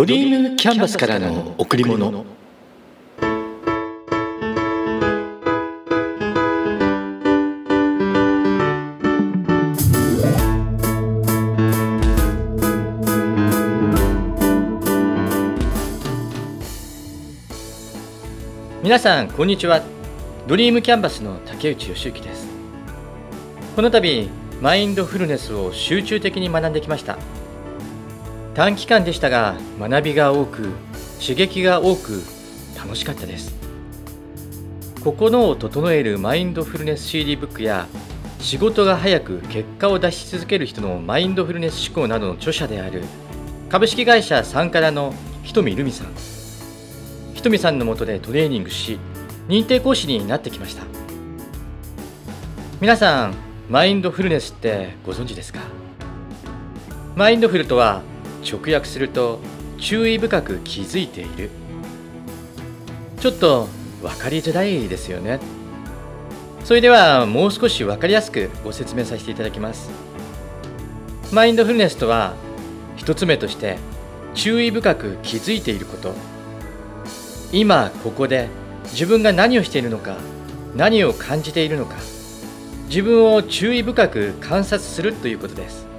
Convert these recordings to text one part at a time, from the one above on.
ドリームキャンバスからの贈り物。皆さんこんにちは。ドリームキャンバスの竹内義之です。この度マインドフルネスを集中的に学んできました。短期間でしたが学びが多く刺激が多く楽しかったです。心を整えるマインドフルネス CD ブックや仕事が早く結果を出し続ける人のマインドフルネス思考などの著者である株式会社サンカラのひとみるみさん。ひとみさんのもとでトレーニングし認定講師になってきました。皆さんマインドフルネスってご存知ですか？マインドフルとは直訳すると注意深く気づいている。ちょっと分かりづらいですよね。それではもう少し分かりやすくご説明させていただきます。マインドフルネスとは一つ目として注意深く気づいていること。今ここで自分が何をしているのか何を感じているのか自分を注意深く観察するということです。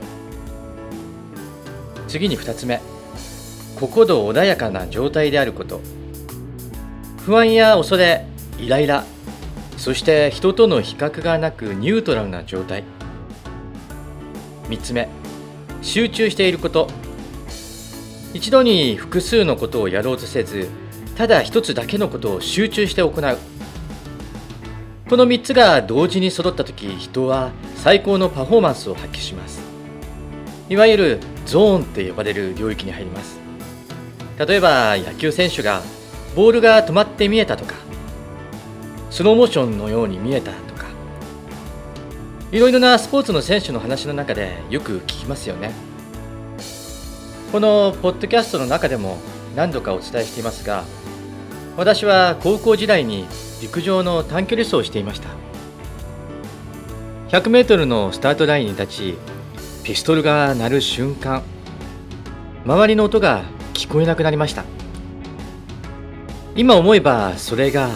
次に2つ目。心穏やかな状態であること。不安や恐れイライラ。そして人との比較がなくニュートラルな状態。3つ目。集中していること。一度に複数のことをやろうとせずただ一つだけのことを集中して行う。この3つが同時に揃った時人は最高のパフォーマンスを発揮します。いわゆるゾーンって呼ばれる領域に入ります。例えば野球選手がボールが止まって見えたとかスローモーションのように見えたとかいろいろなスポーツの選手の話の中でよく聞きますよね。このポッドキャストの中でも何度かお伝えしていますが私は高校時代に陸上の短距離走をしていました。100m のスタートラインに立ちピストルが鳴る瞬間周りの音が聞こえなくなりました。今思えばそれが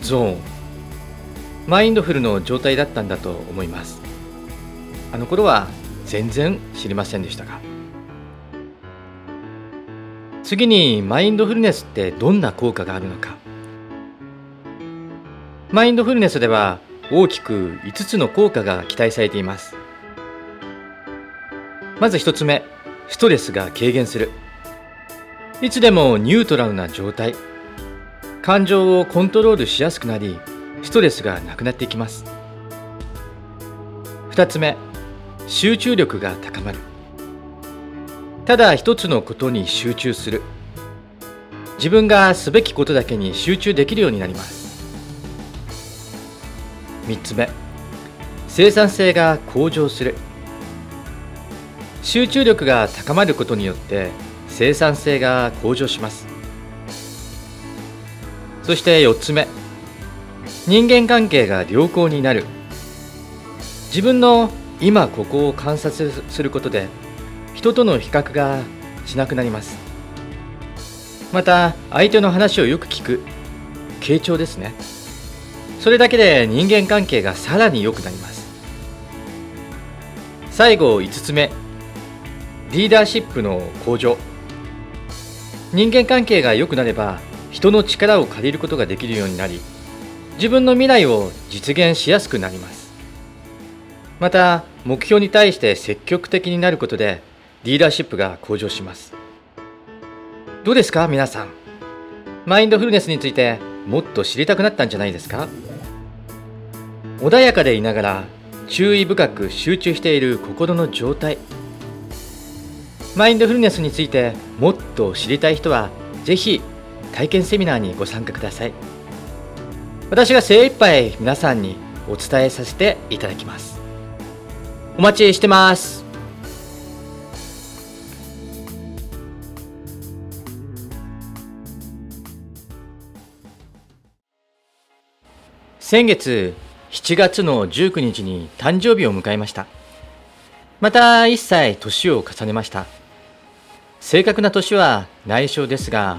ゾーンマインドフルの状態だったんだと思います。あの頃は全然知りませんでしたが。次にマインドフルネスってどんな効果があるのか。マインドフルネスでは大きく5つの効果が期待されています。まず1つ目ストレスが軽減する。いつでもニュートラルな状態。感情をコントロールしやすくなりストレスがなくなっていきます。2つ目集中力が高まる。ただ一つのことに集中する。自分がすべきことだけに集中できるようになります。3つ目生産性が向上する。集中力が高まることによって生産性が向上します。そして4つ目。人間関係が良好になる。自分の今ここを観察することで人との比較がしなくなります。また相手の話をよく聞く。傾聴ですね。それだけで人間関係がさらに良くなります。最後5つ目。リーダーシップの向上。人間関係が良くなれば人の力を借りることができるようになり自分の未来を実現しやすくなります。また目標に対して積極的になることでリーダーシップが向上します。どうですか皆さん？マインドフルネスについてもっと知りたくなったんじゃないですか？穏やかでいながら注意深く集中している心の状態。マインドフルネスについてもっと知りたい人はぜひ体験セミナーにご参加ください。私が精一杯皆さんにお伝えさせていただきます。お待ちしてます。先月7月の19日に誕生日を迎えました。また1歳年を重ねました。正確な年は内緒ですが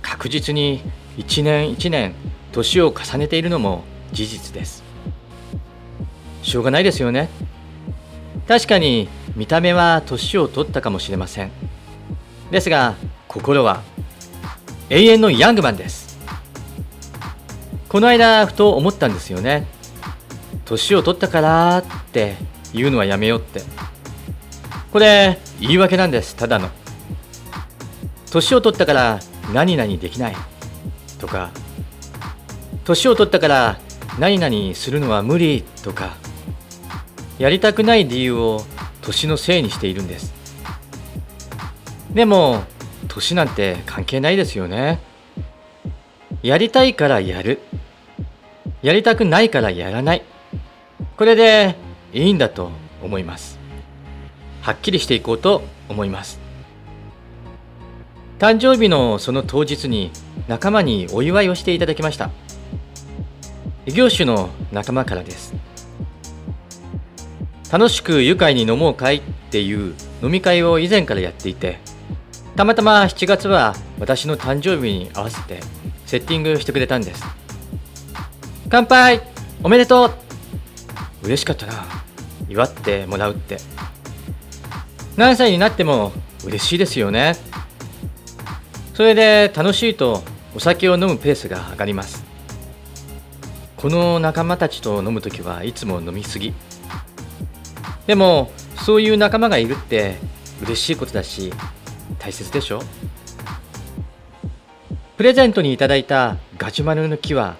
確実に一年一年年を重ねているのも事実です。しょうがないですよね。確かに見た目は年を取ったかもしれません。ですが心は永遠のヤングマンです。この間ふと思ったんですよね。年を取ったからって言うのはやめようって。これ言い訳なんですただの。年を取ったから何々できない。とか年を取ったから何々するのは無理。とかやりたくない理由を年のせいにしているんです。でも年なんて関係ないですよね。やりたいからやる。やりたくないからやらない。これでいいんだと思います。はっきりしていこうと思います。誕生日のその当日に仲間にお祝いをしていただきました。業種の仲間からです。楽しく愉快に飲もうかいっていう飲み会を以前からやっていてたまたま7月は私の誕生日に合わせてセッティングしてくれたんです。乾杯!おめでとう!嬉しかったな祝ってもらうって。何歳になっても嬉しいですよね。それで楽しいとお酒を飲むペースが上がります。この仲間たちと飲む時はいつも飲みすぎ。でもそういう仲間がいるって嬉しいことだし大切でしょ。プレゼントにいただいたガジュマルの木は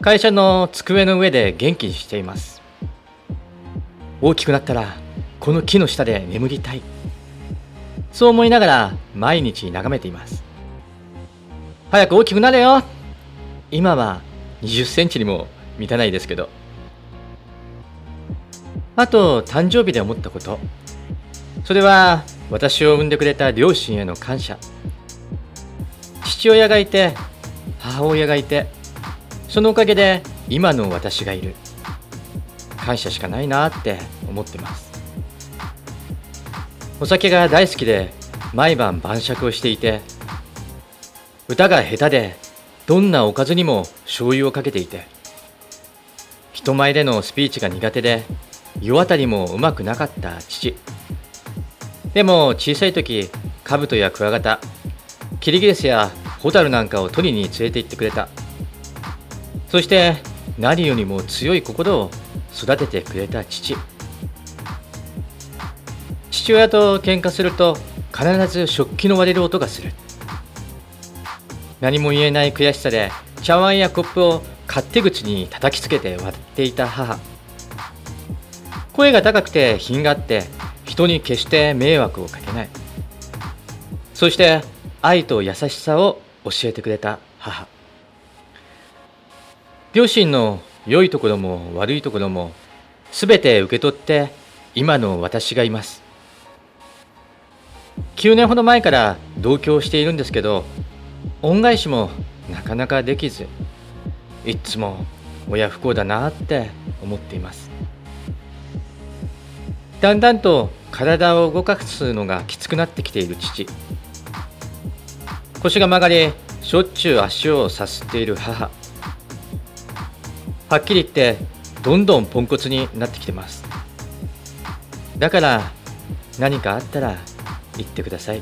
会社の机の上で元気にしています。大きくなったらこの木の下で眠りたい。そう思いながら毎日眺めています。早く大きくなれよ。今は20センチにも満たないですけど。あと誕生日で思ったこと。それは私を産んでくれた両親への感謝。父親がいて母親がいてそのおかげで今の私がいる。感謝しかないなって思ってます。お酒が大好きで毎晩晩酌をしていて歌が下手でどんなおかずにも醤油をかけていて人前でのスピーチが苦手で世渡りもうまくなかった父。でも小さい時カブトやクワガタキリギリスやホタルなんかを取りに連れて行ってくれた。そして何よりも強い心を育ててくれた父。父親と喧嘩すると必ず食器の割れる音がする。何も言えない悔しさで茶碗やコップを勝手口に叩きつけて割っていた母。声が高くて品があって人に決して迷惑をかけない。そして愛と優しさを教えてくれた母。両親の良いところも悪いところも全て受け取って今の私がいます。9年ほど前から同居しているんですけど恩返しもなかなかできずいつも親不幸だなって思っています。だんだんと体を動かすのがきつくなってきている父。腰が曲がりしょっちゅう足をさすっている母。はっきり言ってどんどんポンコツになってきてます。だから何かあったら言ってください。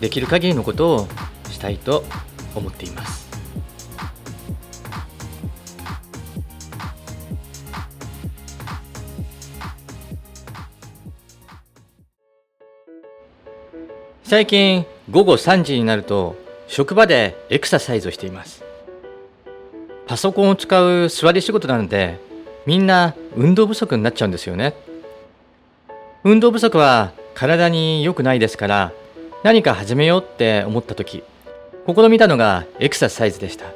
できる限りのことをしたいと思っています。最近午後3時になると職場でエクササイズをしています。パソコンを使う座り仕事なのでみんな運動不足になっちゃうんですよね。運動不足は体に良くないですから何か始めようって思った時試みたのがエクササイズでした。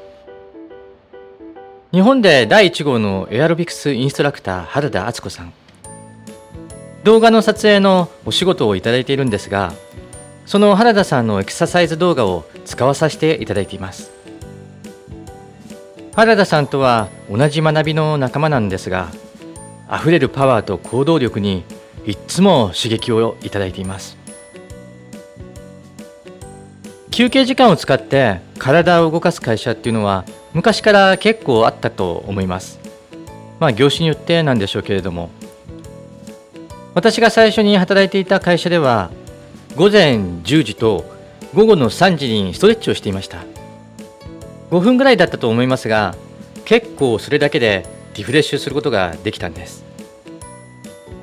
日本で第1号のエアロビクスインストラクター原田敦子さん。動画の撮影のお仕事をいただいているんですがその原田さんのエクササイズ動画を使わさせていただいています。原田さんとは同じ学びの仲間なんですが溢れるパワーと行動力にいつも刺激をいただいています。休憩時間を使って体を動かす会社っていうのは昔から結構あったと思います。まあ業種によってなんでしょうけれども。私が最初に働いていた会社では午前10時と午後の3時にストレッチをしていました。5分ぐらいだったと思いますが結構それだけでリフレッシュすることができたんです。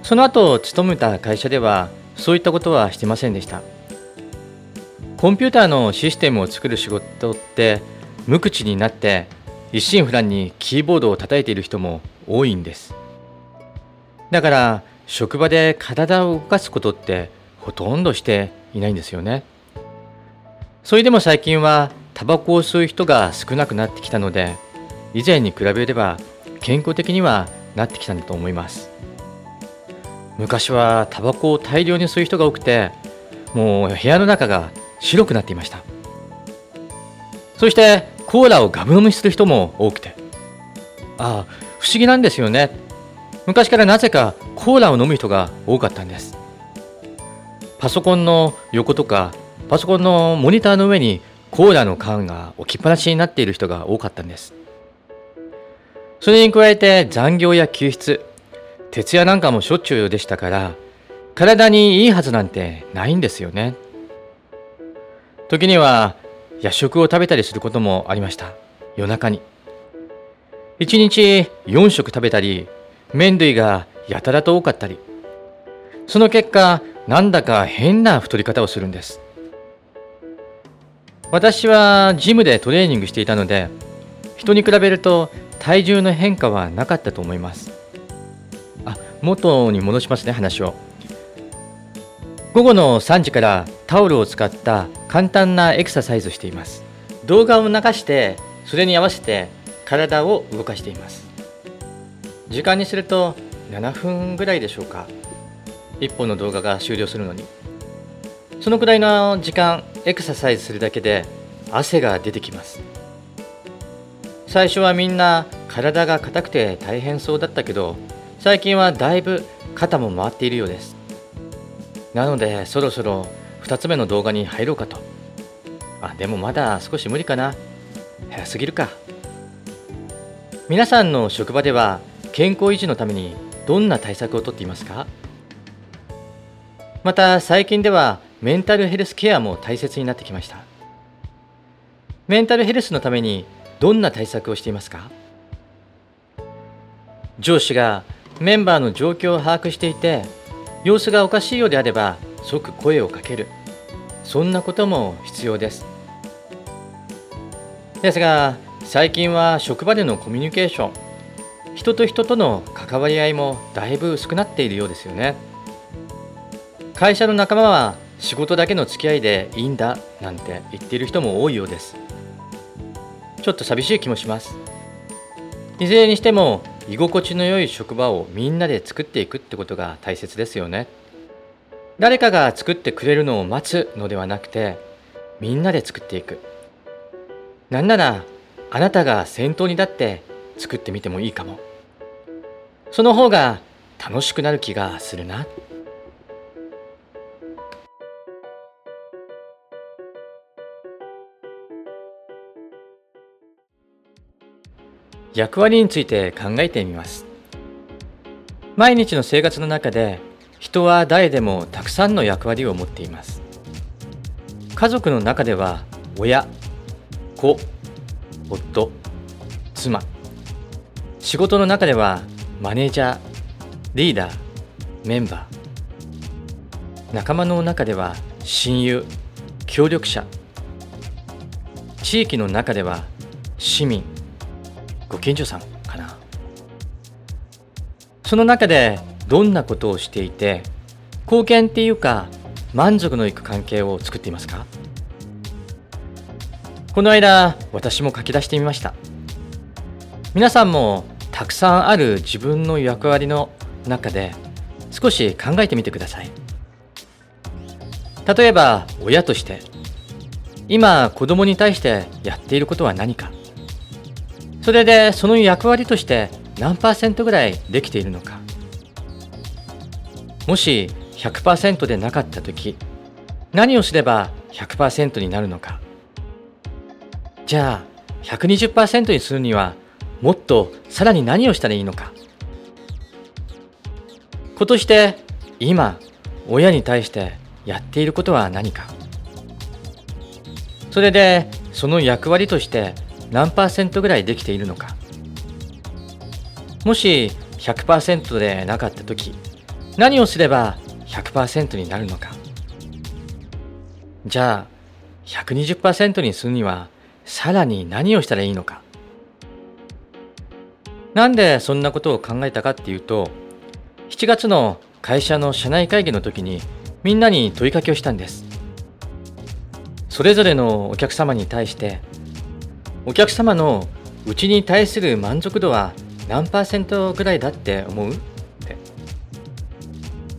その後勤めた会社ではそういったことはしてませんでした。コンピューターのシステムを作る仕事って無口になって一心不乱にキーボードを叩いている人も多いんです。だから職場で体を動かすことってほとんどしていないんですよね。それでも最近はタバコを吸う人が少なくなってきたので以前に比べれば健康的にはなってきたんだと思います。昔はタバコを大量に吸う人が多くてもう部屋の中が白くなっていました。そしてコーラをガブ飲みする人も多くて。ああ不思議なんですよね。昔からなぜかコーラを飲む人が多かったんです。パソコンの横とかパソコンのモニターの上にコーラの缶が置きっぱなしになっている人が多かったんです。それに加えて残業や休日徹夜なんかもしょっちゅうでしたから体にいいはずなんてないんですよね。時には夜食を食べたりすることもありました。夜中に。1日4食食べたり麺類がやたらと多かったり。その結果なんだか変な太り方をするんです。私はジムでトレーニングしていたので人に比べると体重の変化はなかったと思います。あ元に戻しますね話を。午後の3時からタオルを使った簡単なエクササイズをしています。動画を流してそれに合わせて体を動かしています。時間にすると7分ぐらいでしょうか。1本の動画が終了するのに。そのくらいの時間エクササイズするだけで汗が出てきます。最初はみんな体が硬くて大変そうだったけど最近はだいぶ肩も回っているようです。なのでそろそろ2つ目の動画に入ろうかと。あでもまだ少し無理かな。早すぎるか。皆さんの職場では健康維持のためにどんな対策をとっていますか？また最近ではメンタルヘルスケアも大切になってきました。メンタルヘルスのためにどんな対策をしていますか？上司がメンバーの状況を把握していて様子がおかしいようであれば即声をかける。そんなことも必要です。ですが最近は職場でのコミュニケーション人と人との関わり合いもだいぶ薄くなっているようですよね。会社の仲間は仕事だけの付き合いでいいんだなんて言っている人も多いようです。ちょっと寂しい気もします。いずれにしても居心地の良い職場をみんなで作っていくってことが大切ですよね。誰かが作ってくれるのを待つのではなくてみんなで作っていく。なんならあなたが先頭に立って作ってみてもいいかも。その方が楽しくなる気がするな。役割について考えてみます。毎日の生活の中で人は誰でもたくさんの役割を持っています。家族の中では親子夫妻。仕事の中ではマネージャーリーダーメンバー。仲間の中では親友協力者。地域の中では市民。ご近所さんかな。その中でどんなことをしていて貢献っていうか満足のいく関係を作っていますか？この間私も書き出してみました。皆さんもたくさんある自分の役割の中で少し考えてみてください。例えば親として今子供に対してやっていることは何か？それでその役割として何パーセントぐらいできているのか？もし100%でなかった時何をすれば100%になるのか。じゃあ120%にするにはもっとさらに何をしたらいいのか。ことして今親に対してやっていることは何か。それでその役割として何パーセントぐらいできているのか。もし100%でなかった時何をすれば100%になるのか。じゃあ120%にするにはさらに何をしたらいいのか。なんでそんなことを考えたかっていうと7月の会社の社内会議の時にみんなに問いかけをしたんです。それぞれのお客様に対してお客様のうちに対する満足度は何パーセントぐらいだって思う？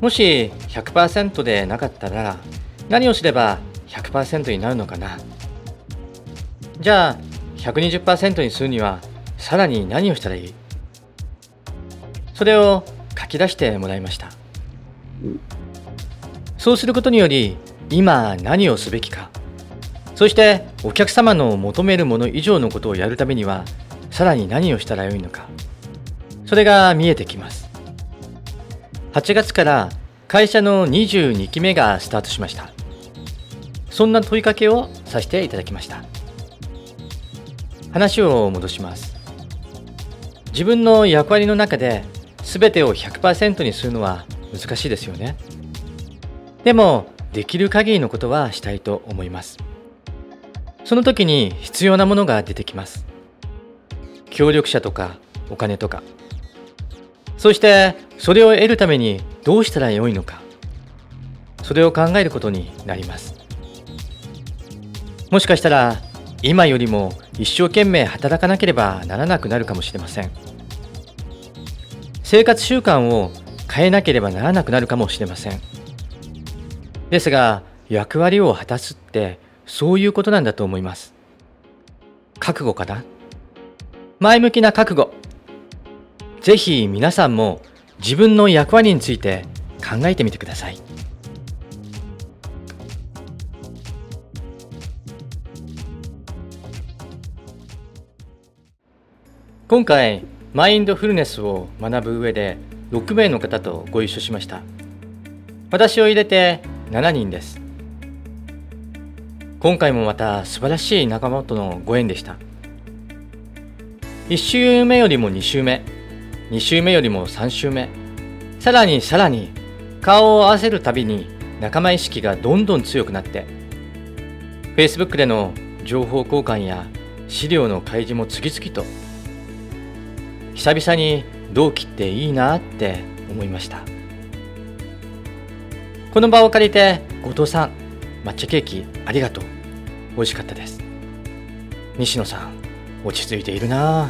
もし100%でなかったら何をすれば100%になるのかな？じゃあ120%にするにはさらに何をしたらいい？それを書き出してもらいました。そうすることにより今何をすべきか。そしてお客様の求めるもの以上のことをやるためにはさらに何をしたらよいのか。それが見えてきます。8月から会社の22期目がスタートしました。そんな問いかけをさせていただきました。話を戻します。自分の役割の中で全てを100%にするのは難しいですよね。でもできる限りのことはしたいと思います。その時に必要なものが出てきます。協力者とかお金とか。そしてそれを得るためにどうしたらよいのか。それを考えることになります。もしかしたら今よりも一生懸命働かなければならなくなるかもしれません。生活習慣を変えなければならなくなるかもしれません。ですが役割を果たすってそういうことなんだと思います。覚悟かな？前向きな覚悟。ぜひ皆さんも自分の役割について考えてみてください。今回マインドフルネスを学ぶ上で6名の方とご一緒しました。私を入れて7人です。今回もまた素晴らしい仲間とのご縁でした。1週目よりも2週目。2週目よりも3週目。さらにさらに顔を合わせるたびに仲間意識がどんどん強くなって Facebook での情報交換や資料の開示も次々と久々に同期っていいなって思いました。この場を借りて後藤さん抹茶ケーキありがとう。美味しかったです。西野さん落ち着いているな。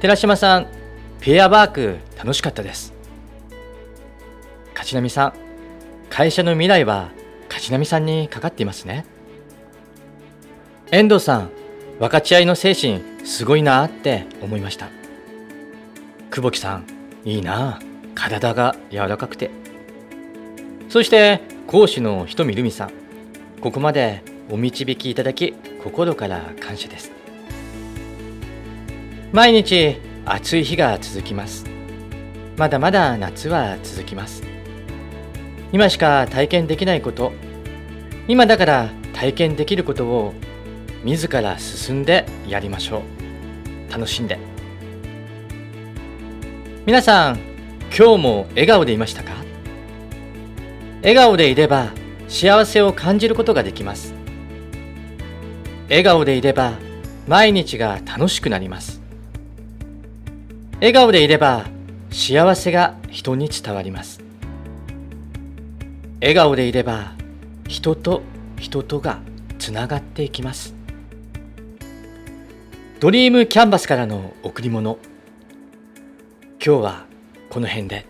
寺島さんペアワーク楽しかったです。勝波さん会社の未来は勝波さんにかかっていますね。遠藤さん分かち合いの精神すごいなって思いました。久保木さんいいな。体が柔らかくて。そして講師のひとみるみさん。ここまでお導きいただき心から感謝です。毎日暑い日が続きます。まだまだ夏は続きます。今しか体験できないこと。今だから体験できることを自ら進んでやりましょう。楽しんで。皆さん今日も笑顔でいましたか？笑顔でいれば幸せを感じることができます。笑顔でいれば毎日が楽しくなります。笑顔でいれば幸せが人に伝わります。笑顔でいれば人と人とがつながっていきます。ドリームキャンバスからの贈り物。今日はこの辺で。